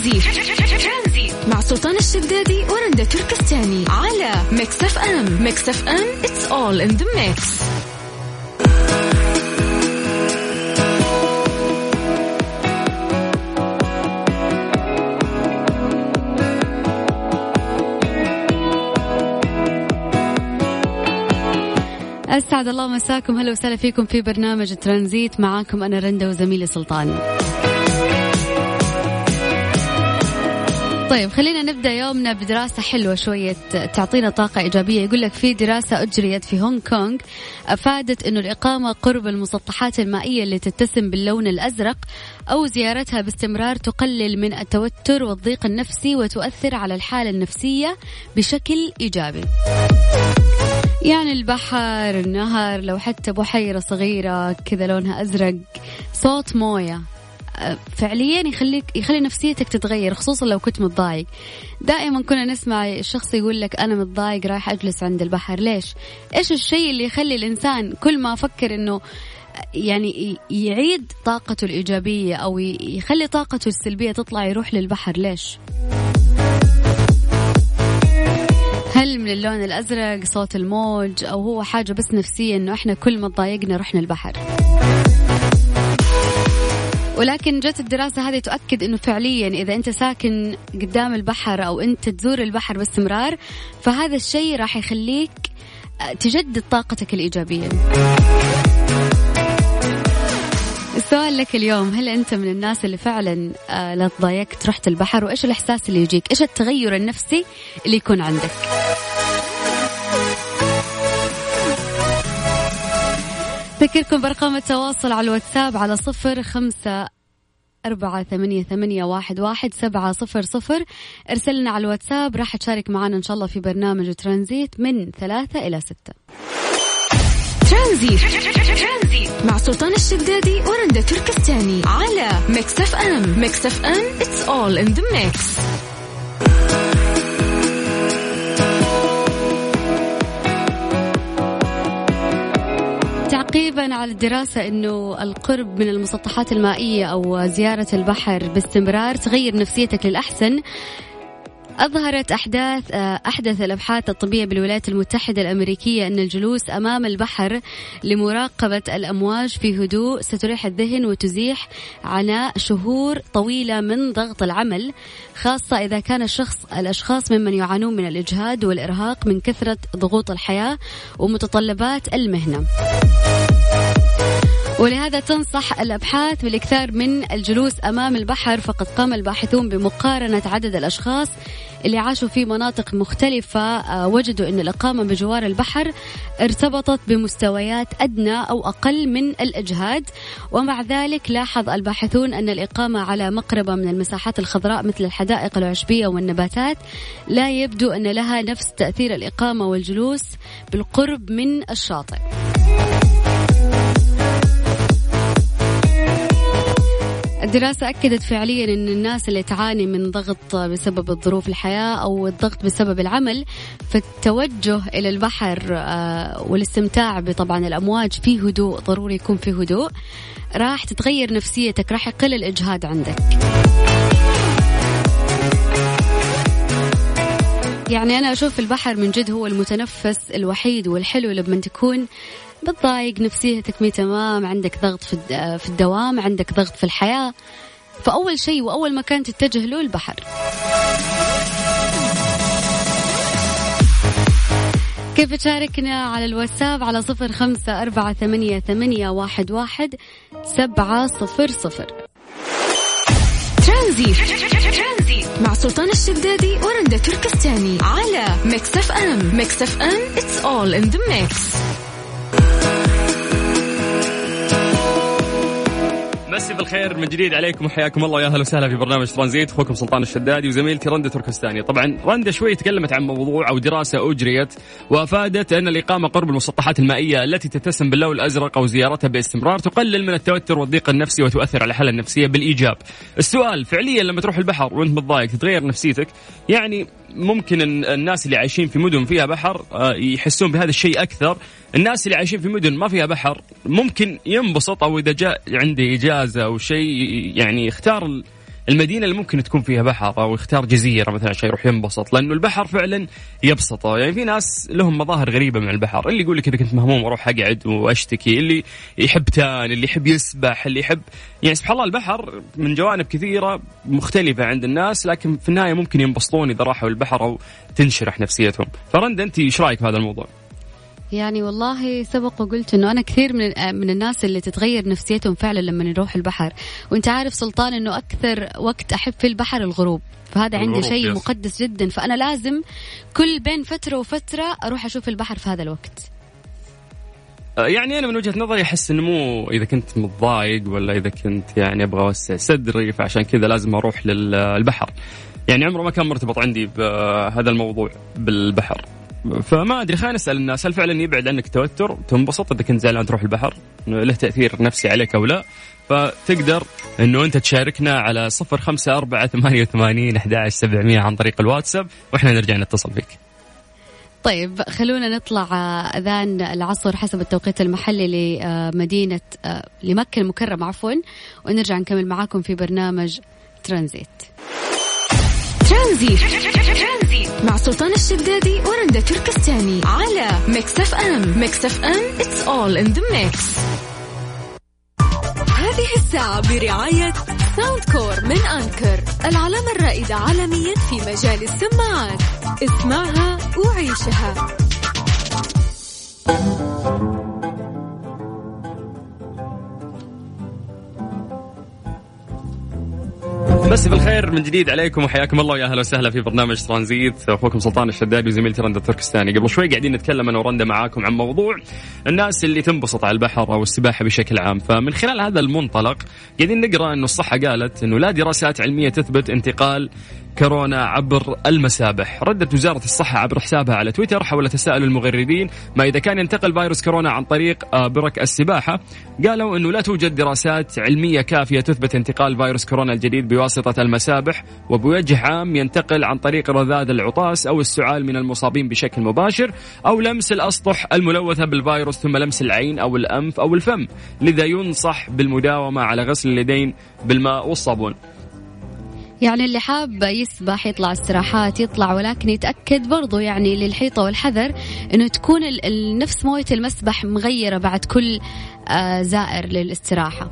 ترانزيت. مع سلطان الشدادي ورندا تركستاني. على Mix FM. Mix FM it's all in the mix. أسعد الله مساكم. هلا وسهلا فيكم في برنامج ترانزيت. معاكم أنا رندا وزميلي سلطان. طيب خلينا نبدأ يومنا بدراسة حلوة شوية تعطينا طاقة إيجابية. يقول لك في دراسة أجريت في هونغ كونغ أفادت إنه الإقامة قرب المسطحات المائية اللي تتسم باللون الأزرق أو زيارتها باستمرار تقلل من التوتر والضيق النفسي وتؤثر على الحالة النفسية بشكل إيجابي. يعني البحر النهر لو حتى بحيرة صغيرة كذا لونها أزرق صوت موية. فعليا يخليك يخلي نفسيتك تتغير خصوصا لو كنت متضايق. دائما كنا نسمع الشخص يقول لك أنا متضايق رايح أجلس عند البحر. ليش؟ إيش الشيء اللي يخلي الإنسان كل ما أفكر إنه يعني يعيد طاقته الإيجابية أو يخلي طاقته السلبية تطلع يروح للبحر؟ ليش؟ هل من اللون الأزرق صوت الموج أو هو حاجة بس نفسية إنه إحنا كل ما تضايقنا رحنا البحر؟ ولكن جت الدراسة هذه تؤكد أنه فعليا إذا أنت ساكن قدام البحر أو أنت تزور البحر باستمرار فهذا الشيء راح يخليك تجدد طاقتك الإيجابية. السؤال لك اليوم هل أنت من الناس اللي فعلا آه، لا تضايقت رحت البحر؟ وإيش الإحساس اللي يجيك؟ إيش التغير النفسي اللي يكون عندك؟ أذكركم بأرقام التواصل على الواتساب على صفر خمسة أربعة ثمانية, ثمانية واحد, واحد سبعة صفر صفر. ارسلنا على الواتساب راح تشارك معنا إن شاء الله في برنامج ترانزيت من ثلاثة إلى ستة. ترانزيت. مع سلطان الشدادي ورندا تركستاني على Mix FM. Mix FM it's all in the mix. تعقيبا على الدراسة أنه القرب من المسطحات المائية أو زيارة البحر باستمرار تغير نفسيتك للأحسن أظهرت أحداث أحدث الأبحاث الطبية بالولايات المتحدة الأمريكية أن الجلوس أمام البحر لمراقبة الأمواج في هدوء ستريح الذهن وتزيح عناء شهور طويلة من ضغط العمل خاصة إذا كان الشخص الأشخاص ممن يعانون من الإجهاد والإرهاق من كثرة ضغوط الحياة ومتطلبات المهنة. ولهذا تنصح الأبحاث بالإكثار من الجلوس أمام البحر فقد قام الباحثون بمقارنة عدد الأشخاص اللي عاشوا في مناطق مختلفة. آه، وجدوا إن الإقامة بجوار البحر ارتبطت بمستويات أدنى أو أقل من الإجهاد. ومع ذلك لاحظ الباحثون أن الإقامة على مقربة من المساحات الخضراء مثل الحدائق العشبية والنباتات. لا يبدو أن لها نفس تأثير الإقامة والجلوس بالقرب من الشاطئ. الدراسة أكدت فعليا أن الناس اللي تعاني من ضغط بسبب الظروف الحياة أو الضغط بسبب العمل فالتوجه إلى البحر آه، والاستمتاع بطبعا الأمواج في هدوء ضروري يكون في هدوء. راح تتغير نفسيتك راح يقل الإجهاد عندك. يعني أنا أشوف البحر من جد هو المتنفس الوحيد والحلو لما تكون. بتضايق نفسيتك مي تمام؟ عندك ضغط في الدوام عندك ضغط في الحياة. فأول شيء وأول مكان تتجه له البحر. كيف تشاركنا على الواتساب على صفر خمسة أربعة ثمانية, ثمانية واحد, واحد سبعة صفر صفر. ترانزيت مع سلطان الشدادي ورندا تركستاني على Mix FM. Mix FM it's all in the mix. مسي بالخير من جديد عليكم وحياكم الله. ويا أهلا وسهلا في برنامج ترانزيت. أخوكم سلطان الشدادي وزميلتي رندا تركستاني طبعا رندا شوي تكلمت عن موضوع أو دراسة أجريت وأفادت أن الاقامه قرب المسطحات المائية التي تتسم باللون الأزرق أو زيارتها باستمرار تقلل من التوتر والضيق النفسي وتؤثر على الحاله النفسية بالإيجاب. السؤال فعليا لما تروح البحر وأنت متضايق تتغير نفسيتك يعني ممكن الناس اللي عايشين في مدن فيها بحر آه، يحسون بهذا الشيء أكثر. الناس اللي عايشين في مدن ما فيها بحر ممكن ينبسط أو إذا جاء عنده إجازة أو شيء يعني يختار المدينة اللي ممكن تكون فيها بحر أو يختار جزيرة مثلا عشان يروح ينبسط لأنه البحر فعلا يبسطه. يعني في ناس لهم مظاهر غريبة من البحر اللي يقول لك إذا كنت مهموم أروح أقعد وأشتكي اللي يحب تان اللي يحب يسبح اللي يحب يعني سبحان الله البحر من جوانب كثيرة مختلفة عند الناس لكن في النهاية ممكن ينبسطون إذا راحوا البحر أو تنشرح نفسيتهم. فرند أنت إيش رأيك في هذا الموضوع؟ يعني والله سبق وقلت إنه أنا كثير من من الناس اللي تتغير نفسيتهم فعلا لما نروح البحر. وأنت عارف سلطان إنه أكثر وقت أحب في البحر الغروب. فهذا عندي شيء مقدس جدا. فأنا لازم كل بين فترة وفترة أروح أشوف البحر في هذا الوقت. أه، يعني أنا من وجهة نظري أحس إنه مو إذا كنت متضايق ولا إذا كنت يعني أبغى أوسع صدري فعشان كذا لازم أروح للبحر يعني عمره ما كان مرتبط عندي بهذا الموضوع بالبحر. فما أدري خلينا نسأل الناس هل فعلا يبعد عنك التوتر تنبسط إذا كنت زعلان تروح البحر؟ له تأثير نفسي عليك أو لا؟ فتقدر إنه أنت تشاركنا على صفر خمسة أربعة ثمانية وثمانين أحد سبعمية عن طريق الواتساب وإحنا نرجع نتصل فيك طيب خلونا نطلع أذان العصر حسب التوقيت المحلي لمدينة لمكة المكرمة عفوا ونرجع نكمل معاكم في برنامج ترانزيت. ترانزيت. مع سلطان الشدادي ورندا تركستاني على Mix FM Mix FM it's all in the mix. هذه الساعة برعاية Soundcore من Anker العلامة الرائدة عالميا في مجال السماعات. اسمعها وعيشها. مسي بالخير من جديد عليكم وحياكم الله ويا أهلا وسهلا في برنامج ترانزيت. أخوكم سلطان الشدادي وزميلتي رندا التركستاني قبل شوي قاعدين نتكلم أنا ورندا معاكم عن موضوع الناس اللي تنبسط على البحر أو السباحة بشكل عام. فمن خلال هذا المنطلق قاعدين نقرأ إنه الصحة قالت إنه لا دراسات علمية تثبت انتقال كورونا عبر المسابح. ردت وزارة الصحة عبر حسابها على تويتر حول تساؤل المغردين ما إذا كان ينتقل فيروس كورونا عن طريق آه، برك السباحة. قالوا أنه لا توجد دراسات علمية كافية تثبت انتقال فيروس كورونا الجديد بواسطة المسابح وبوجه عام ينتقل عن طريق رذاذ العطاس أو السعال من المصابين بشكل مباشر أو لمس الأسطح الملوثة بالفيروس ثم لمس العين أو الأنف أو الفم لذا ينصح بالمداومة على غسل اليدين بالماء والصابون. يعني اللي حاب يسبح يطلع استراحات يطلع ولكن يتأكد برضو يعني للحيطة والحذر إنه تكون نفس موية المسبح مغيرة بعد كل آه، زائر للاستراحة.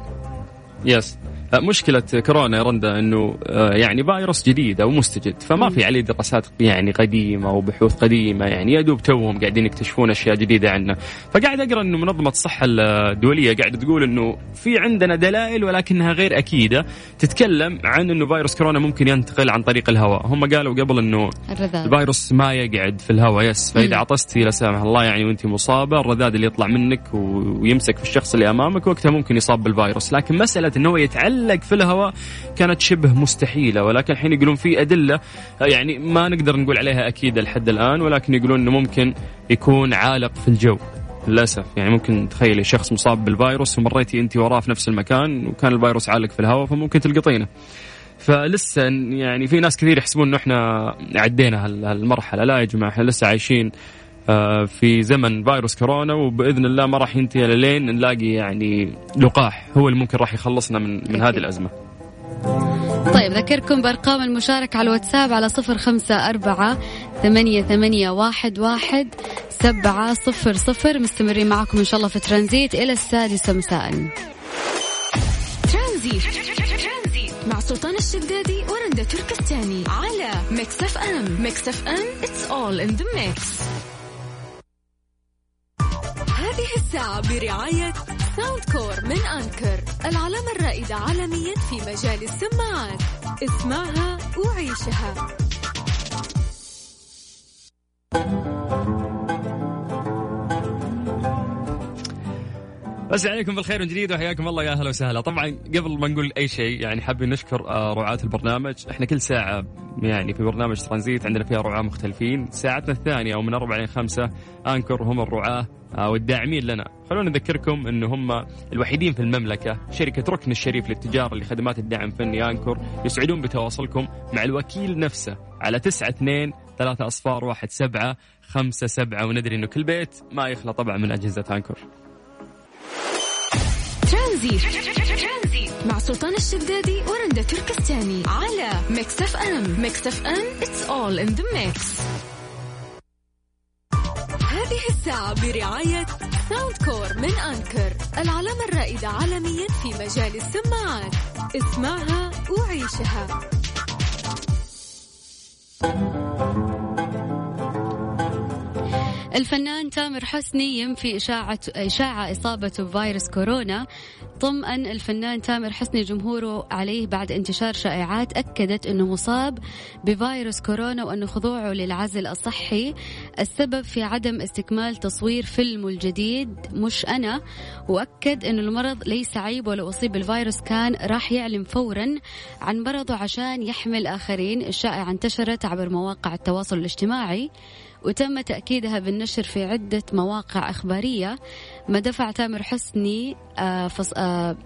يس مشكلة كورونا يا رندا إنه آه، يعني فيروس جديد أو مستجد فما في عليه دراسات يعني قديمة وبحوث قديمة يعني يا دوب توهم قاعدين يكتشفون أشياء جديدة عنه فقاعد أقرأ إنه منظمة الصحة الدولية قاعدة تقول إنه في عندنا دلائل ولكنها غير أكيدة تتكلم عن إنه فيروس كورونا ممكن ينتقل عن طريق الهواء. هم قالوا قبل إنه الرذاذ. الفيروس ما يقعد في الهواء يس. فإذا عطستي لا سامح الله يعني وأنت مصابة الرذاذ اللي يطلع منك ويمسك في الشخص اللي أمامك وقتها ممكن يصاب بالفيروس. لكن مسألة إنه يتعلم يتعلق في الهواء كانت شبه مستحيلة ولكن الحين يقولون في أدلة يعني ما نقدر نقول عليها أكيد لحد الآن ولكن يقولون أنه ممكن يكون عالق في الجو للأسف. يعني ممكن تخيلي شخص مصاب بالفيروس ومريتي أنت وراه في نفس المكان وكان الفيروس عالق في الهواء فممكن تلقطينه فلسه يعني في ناس كثير يحسبون إنه إحنا عدينا هالمرحلة لا يا جماعة إحنا لسه عايشين في زمن فيروس كورونا وبإذن الله ما راح ينتهي لين نلاقي يعني لقاح هو اللي ممكن راح يخلصنا من من هذه الأزمة. طيب ذكركم بأرقام المشاركة على الواتساب على صفر خمسة أربعة ثمانية, ثمانية واحد, واحد سبعة صفر صفر. مستمرين معكم إن شاء الله في ترانزيت إلى السادسة مساء. ترانزيت. مع سلطان الشدادي ورندا تركستاني على Mix FM. Mix FM it's all in the mix. هذه الساعة برعاية Soundcore من Anker العلامة الرائدة عالميا في مجال السماعات. اسمعها وعيشها. بس عليكم بالخير من جديد وحياكم الله يا أهلا وسهلا. طبعا قبل ما نقول أي شيء يعني حابين نشكر آه، رعاة البرنامج. إحنا كل ساعة يعني في برنامج ترانزيت عندنا فيها رعاة مختلفين. ساعتنا الثانية أو من أربعة إلى خمسة أنكر هم الرعاة آه، والداعمين لنا. خلونا نذكركم أن هم الوحيدين في المملكة شركة ركن الشريف للتجارة لخدمات الدعم فني أنكر يسعدون بتواصلكم مع الوكيل نفسه على تسعة اثنين ثلاثة أصفار واحد سبعة خمسة سبعة. وندري أنه كل بيت ما يخلى طبعا من أجهزة Anker. ترانزيت. مع سلطان الشدادي ورندا تركستاني على Mix FM. Mix FM it's all in the mix. هذه الساعة برعاية Soundcore من Anker العلامة الرائدة عالميا في مجال السماعات. اسمعها وعيشها. الفنان تامر حسني ينفي إشاعة إشاعة إصابته بفيروس كورونا. طمأن الفنان تامر حسني جمهوره عليه بعد انتشار شائعات أكدت أنه مصاب بفيروس كورونا وأنه خضوعه للعزل الصحي السبب في عدم استكمال تصوير فيلمه الجديد مش أنا. وأكد أنه المرض ليس عيب ولو أصيب بالفيروس كان راح يعلم فورا عن مرضه عشان يحمل آخرين الشائعة انتشرت عبر مواقع التواصل الاجتماعي. وتم تأكيدها بالنشر في عدة مواقع أخبارية ما دفع تامر حسني آه. آه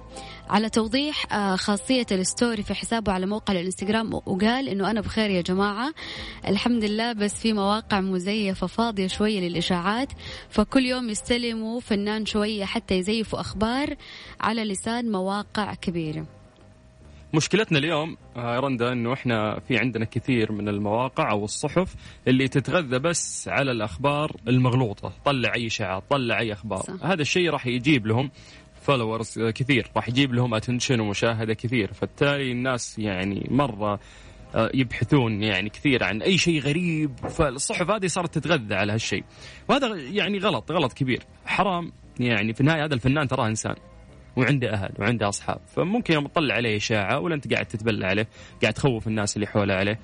على توضيح آه خاصية الستوري في حسابه على موقع الإنستغرام وقال إنه أنا بخير يا جماعة الحمد لله بس في مواقع مزيفة فاضية شوية للإشاعات فكل يوم يستلموا فنان شوية حتى يزيفوا أخبار على لسان مواقع كبيرة مشكلتنا اليوم آه، رندا إنه إحنا في عندنا كثير من المواقع أو الصحف اللي تتغذى بس على الأخبار المغلوطة، طلع أي اشاعات، طلع أي أخبار، صح. هذا الشيء راح يجيب لهم followers كثير، راح يجيب لهم attention ومشاهدة كثير، فبالتالي الناس يعني مرة آه، يبحثون يعني كثير عن أي شيء غريب. فالصحف هذه صارت تتغذى على هالشيء. وهذا يعني غلط غلط كبير. حرام يعني في النهايه هذا الفنان تراه إنسان. وعنده أهل وعنده أصحاب. فممكن يوم تطلع عليه إشاعة ولا أنت قاعد تتبلى عليه قاعد تخوف الناس اللي حوله عليه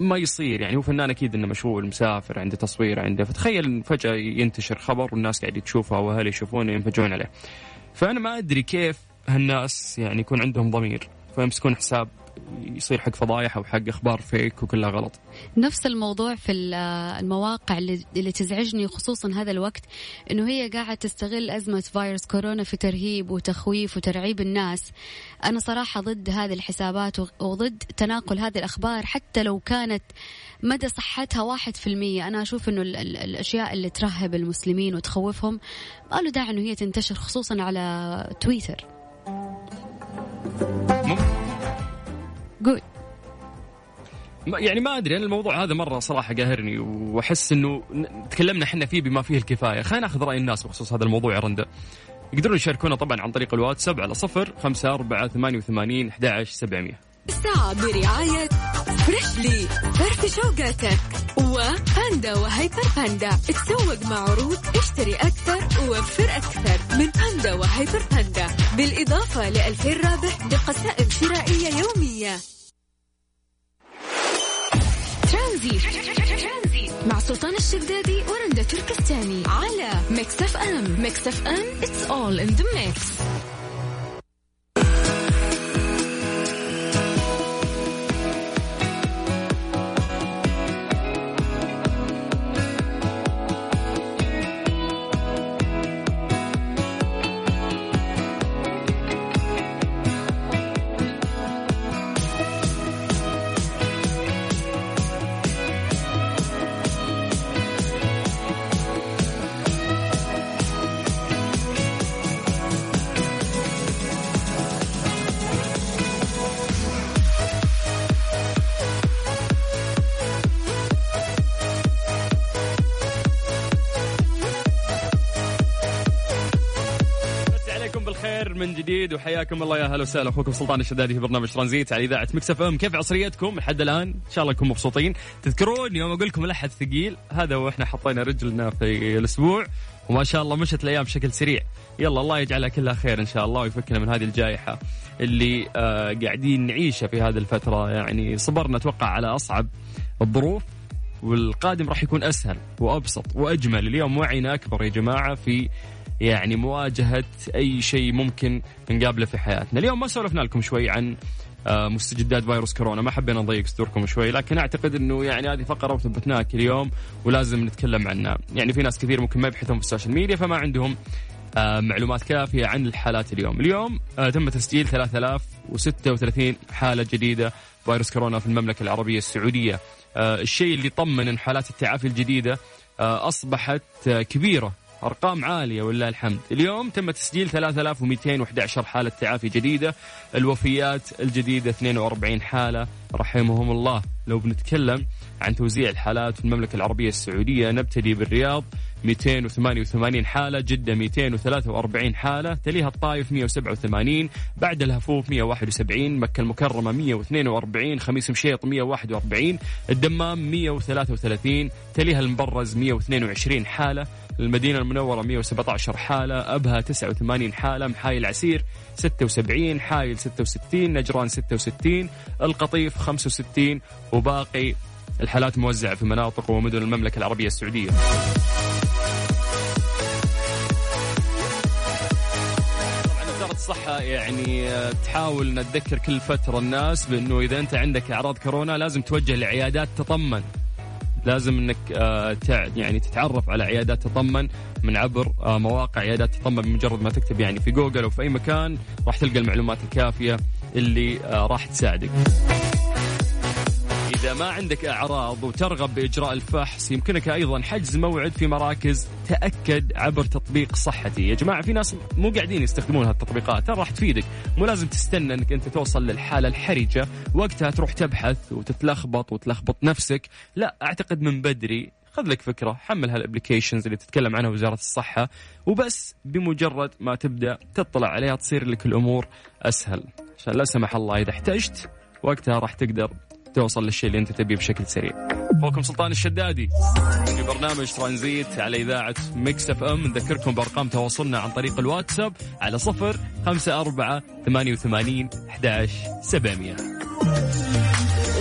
ما يصير يعني. هو فنان أكيد إنه مشغول مسافر عنده تصوير عنده. فتخيل فجأة ينتشر خبر والناس قاعد تشوفه وأهل يشوفونه ينفجعون عليه. فأنا ما أدري كيف هالناس يعني يكون عندهم ضمير فيمسكون حساب يصير حق فضايح أو حق إخبار فيك وكلها غلط. نفس الموضوع في المواقع اللي, اللي تزعجني خصوصا هذا الوقت إنه هي قاعدة تستغل أزمة فيروس كورونا في ترهيب وتخويف وترعيب الناس. أنا صراحة ضد هذه الحسابات وضد تناقل هذه الأخبار حتى لو كانت مدى صحتها واحد في المية أنا أشوف أنه الأشياء اللي ترهب المسلمين وتخوفهم ما له داعي أنه هي تنتشر خصوصا على تويتر قول. يعني ما أدري أنا الموضوع هذا مرة صراحة قاهرني وأحس إنه تكلمنا إحنا فيه بما فيه الكفاية. خلينا ناخذ رأي الناس بخصوص هذا الموضوع يا رندا. يقدرون يشاركونا طبعا عن طريق الواتساب على صفر خمسة أربعة ثمانية وثمانين أحد عشر سبعمية. الساعة برعاية Freshly فرفش أوقاتك وباندا وهيبر باندا تسوق مع عروض اشتري أكثر ووفر أكثر. من باندا وهيبر باندا بالإضافة لألفين رابح بقسائم شرائية يومية. ترانزيت مع سلطان الشدادي ورندا تركستاني. على Mix FM. Mix FM. It's all in the mix. جديد وحياكم الله يا هلا وسهلا. أخوكم سلطان الشدادي في برنامج ترانزيت على إذاعة مكسف إم. كيف عصريتكم؟ لحد الآن إن شاء الله انكم مبسوطين. تذكرون يوم أقول لكم الاحد ثقيل؟ هذا وإحنا حطينا رجلنا في الأسبوع. وما شاء الله مشت الأيام بشكل سريع. يلا الله يجعلها كلها خير إن شاء الله ويفكنا من هذه الجائحة اللي آه قاعدين نعيشها في هذه الفترة. يعني صبرنا أتوقع على أصعب الظروف والقادم راح يكون أسهل وأبسط وأجمل. اليوم وعينا أكبر يا جماعة في يعني مواجهة أي شيء ممكن نقابله في حياتنا. اليوم ما سولفنا لكم شوي عن آه، مستجدات فيروس كورونا. ما حبينا نضيق صدوركم شوي لكن أعتقد إنه يعني هذه فقرة وثبتناها كل يوم ولازم نتكلم عنها. يعني في ناس كثير ممكن ما يبحثون في ال social media فما عندهم آه، معلومات كافية عن الحالات اليوم. اليوم آه، تم تسجيل 3036 حالة جديدة فيروس كورونا في المملكة العربية السعودية. الشيء اللي طمن إن حالات التعافي الجديدة أصبحت كبيرة. أرقام عالية ولله الحمد. اليوم تم تسجيل 3211 حالة تعافي جديدة الوفيات الجديدة 42 حالة رحمهم الله. لو بنتكلم عن توزيع الحالات في المملكة العربية السعودية نبتدي بالرياض 288 حالة جدة 243 حالة تليها الطايف 187 بعد الهفوف 171 مكة المكرمة 142 خميس مشيط 141 الدمام 133 تليها المبرز 122 حالة المدينة المنورة 117 حالة أبها 89 حالة محاي العسير 76 حايل 66 نجران 66 القطيف 65 وباقي الحالات موزعة في مناطق ومدن المملكة العربية السعودية. الصحة يعني تحاول نتذكر كل فترة الناس بأنه إذا أنت عندك أعراض كورونا لازم توجه لعيادات تطمن. لازم إنك آه يعني تتعرف على عيادات تطمن من عبر آه مواقع عيادات تطمن بمجرد ما تكتب يعني في جوجل أو في أي مكان راح تلقى المعلومات الكافية اللي آه راح تساعدك. إذا ما عندك أعراض وترغب بإجراء الفحص يمكنك أيضا حجز موعد في مراكز تأكد عبر تطبيق صحتي. يا جماعة في ناس مو قاعدين يستخدمون هالتطبيقات. ترى راح تفيدك. مو لازم تستنى أنك أنت توصل للحالة الحرجة. وقتها تروح تبحث وتتلخبط وتلخبط نفسك. لا أعتقد من بدري. خذ لك فكرة حمل هال applications اللي تتكلم عنها وزارة الصحة. وبس بمجرد ما تبدأ تطلع عليها تصير لك الأمور أسهل. عشان لا سمح الله إذا احتجت وقتها راح تقدر توصل للشيء اللي انت تبيه بشكل سريع. أخوكم سلطان الشدادي. في برنامج ترانزيت على إذاعة مكس إف إم. نذكركم بأرقام تواصلنا عن طريق الواتساب على صفر خمسة أربعة ثمانية وثمانين أحداش سبعمية.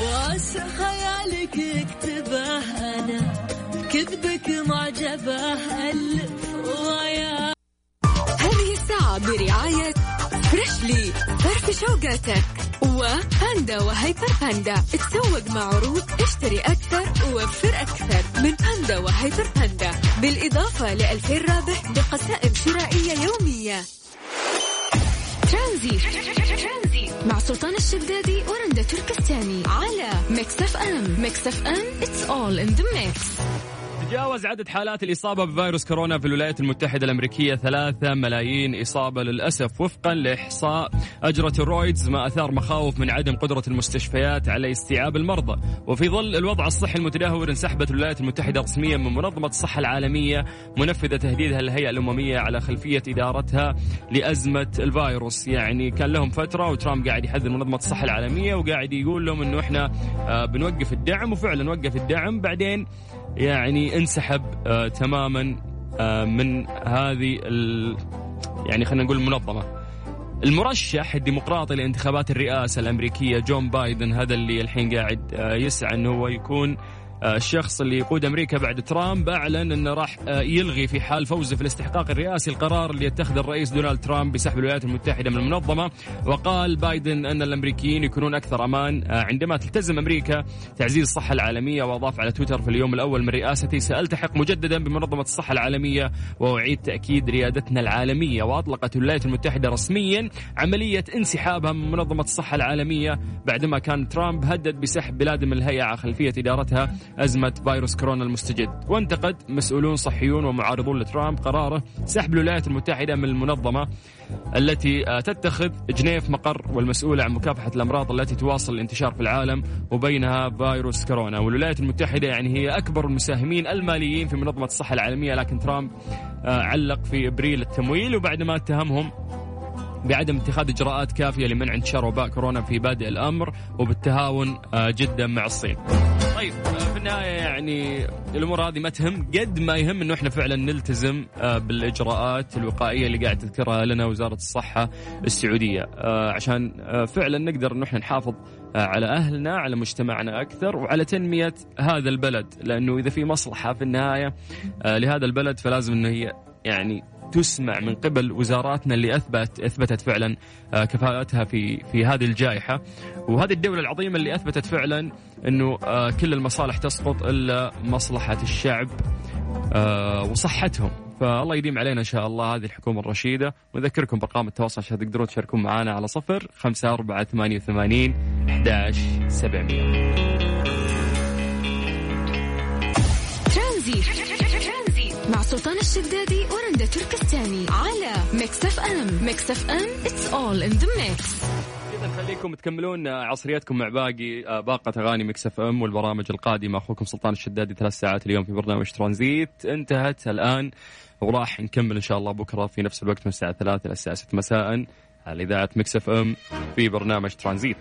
واسع خيالك اكتبه أنا كذبك معجبه الف ويا هذه الساعة برعاية فريشلي فرف شوقاتك. وباندا وهيبر باندا. تسوق مع عروض اشتري أكثر ووفر أكثر. من باندا وهيبر باندا. بالإضافة ل 2000 رابح بقسائم شرائية يومية. ترانزيت مع سلطان الشدادي ورندا تركستاني. على ميكس أف أم. ميكس أف أم it's all in the mix. تجاوز عدد حالات الإصابة بفيروس كورونا في الولايات المتحدة الأمريكية ثلاثة ملايين إصابة للأسف وفقا لإحصاء أجرته رويترز ما أثار مخاوف من عدم قدرة المستشفيات على استيعاب المرضى. وفي ظل الوضع الصحي المتدهور انسحبت الولايات المتحدة رسميا من منظمة الصحة العالمية منفذة تهديدها للهيئة الأممية على خلفية إدارتها لأزمة الفيروس. يعني كان لهم فترة وترامب قاعد يحذر منظمة الصحة العالمية وقاعد يقول لهم أنه إحنا آه، بنوقف الدعم وفعلا وقف الدعم. بعدين يعني انسحب آه تماما آه من هذه يعني خلينا نقول المنظمة. المرشح الديمقراطي لانتخابات الرئاسة الأمريكية جون بايدن هذا اللي الحين قاعد آه يسعى إنه هو يكون الشخص اللي يقود أمريكا بعد ترامب أعلن أنه راح يلغي في حال فوزه في الاستحقاق الرئاسي القرار اللي يتخذه الرئيس دونالد ترامب بسحب الولايات المتحدة من المنظمة. وقال بايدن أن الأمريكيين يكونون أكثر أمان عندما تلتزم أمريكا تعزيز الصحة العالمية. وأضاف على تويتر في اليوم الأول من رئاستي سألتحق مجددا بمنظمة الصحة العالمية وأعيد تأكيد ريادتنا العالمية. وأطلقت الولايات المتحدة رسميا عملية انسحابها من منظمة الصحة العالمية بعدما كان ترامب هدد بسحب بلاد من الهيئة على خلفية إدارتها أزمة فيروس كورونا المستجد. وانتقد مسؤولون صحيون ومعارضون لترامب قراره سحب الولايات المتحدة من المنظمة التي تتخذ جنيف مقر والمسؤولة عن مكافحة الأمراض التي تواصل الانتشار في العالم وبينها فيروس كورونا. والولايات المتحدة يعني هي أكبر المساهمين الماليين في منظمة الصحة العالمية لكن ترامب علق في إبريل التمويل. وبعد ما اتهمهم بعدم اتخاذ إجراءات كافية لمنع انتشار وباء كورونا في بادئ الأمر وبالتهاون جدا مع الصين. طيب في النهاية يعني الأمور هذه ما تهم قد ما يهم إنه إحنا فعلا نلتزم بالإجراءات الوقائية اللي قاعد تذكرها لنا وزارة الصحة السعودية. عشان فعلا نقدر إنه إحنا نحافظ على أهلنا على مجتمعنا أكثر وعلى تنمية هذا البلد. لأنه إذا في مصلحة في النهاية لهذا البلد فلازم إنه هي يعني تسمع من قبل وزاراتنا اللي اثبت أثبتت فعلا آه، كفاءتها في في هذه الجائحة. وهذه الدولة العظيمة اللي أثبتت فعلا إنه آه، كل المصالح تسقط إلا مصلحة الشعب آه، وصحتهم. فالله يديم علينا إن شاء الله هذه الحكومة الرشيدة. ونذكركم برقم التواصل عشان تقدرون تشاركون معنا على صفر 5 4 8 8 11 700 مع سلطان الشدادي ورندا تركستاني على ميكس اف ام ميكس اف ام it's all in the mix اذا خليكم تكملون عصريتكم مع باقي آه، باقة أغاني مكس اف ام والبرامج القادمة. أخوكم سلطان الشدادي ثلاث ساعات اليوم في برنامج ترانزيت. انتهت الآن وراح نكمل إن شاء الله بكرة في نفس الوقت من الساعة 3 إلى الساعة 6 مساء على إذاعة مكس اف ام في برنامج ترانزيت.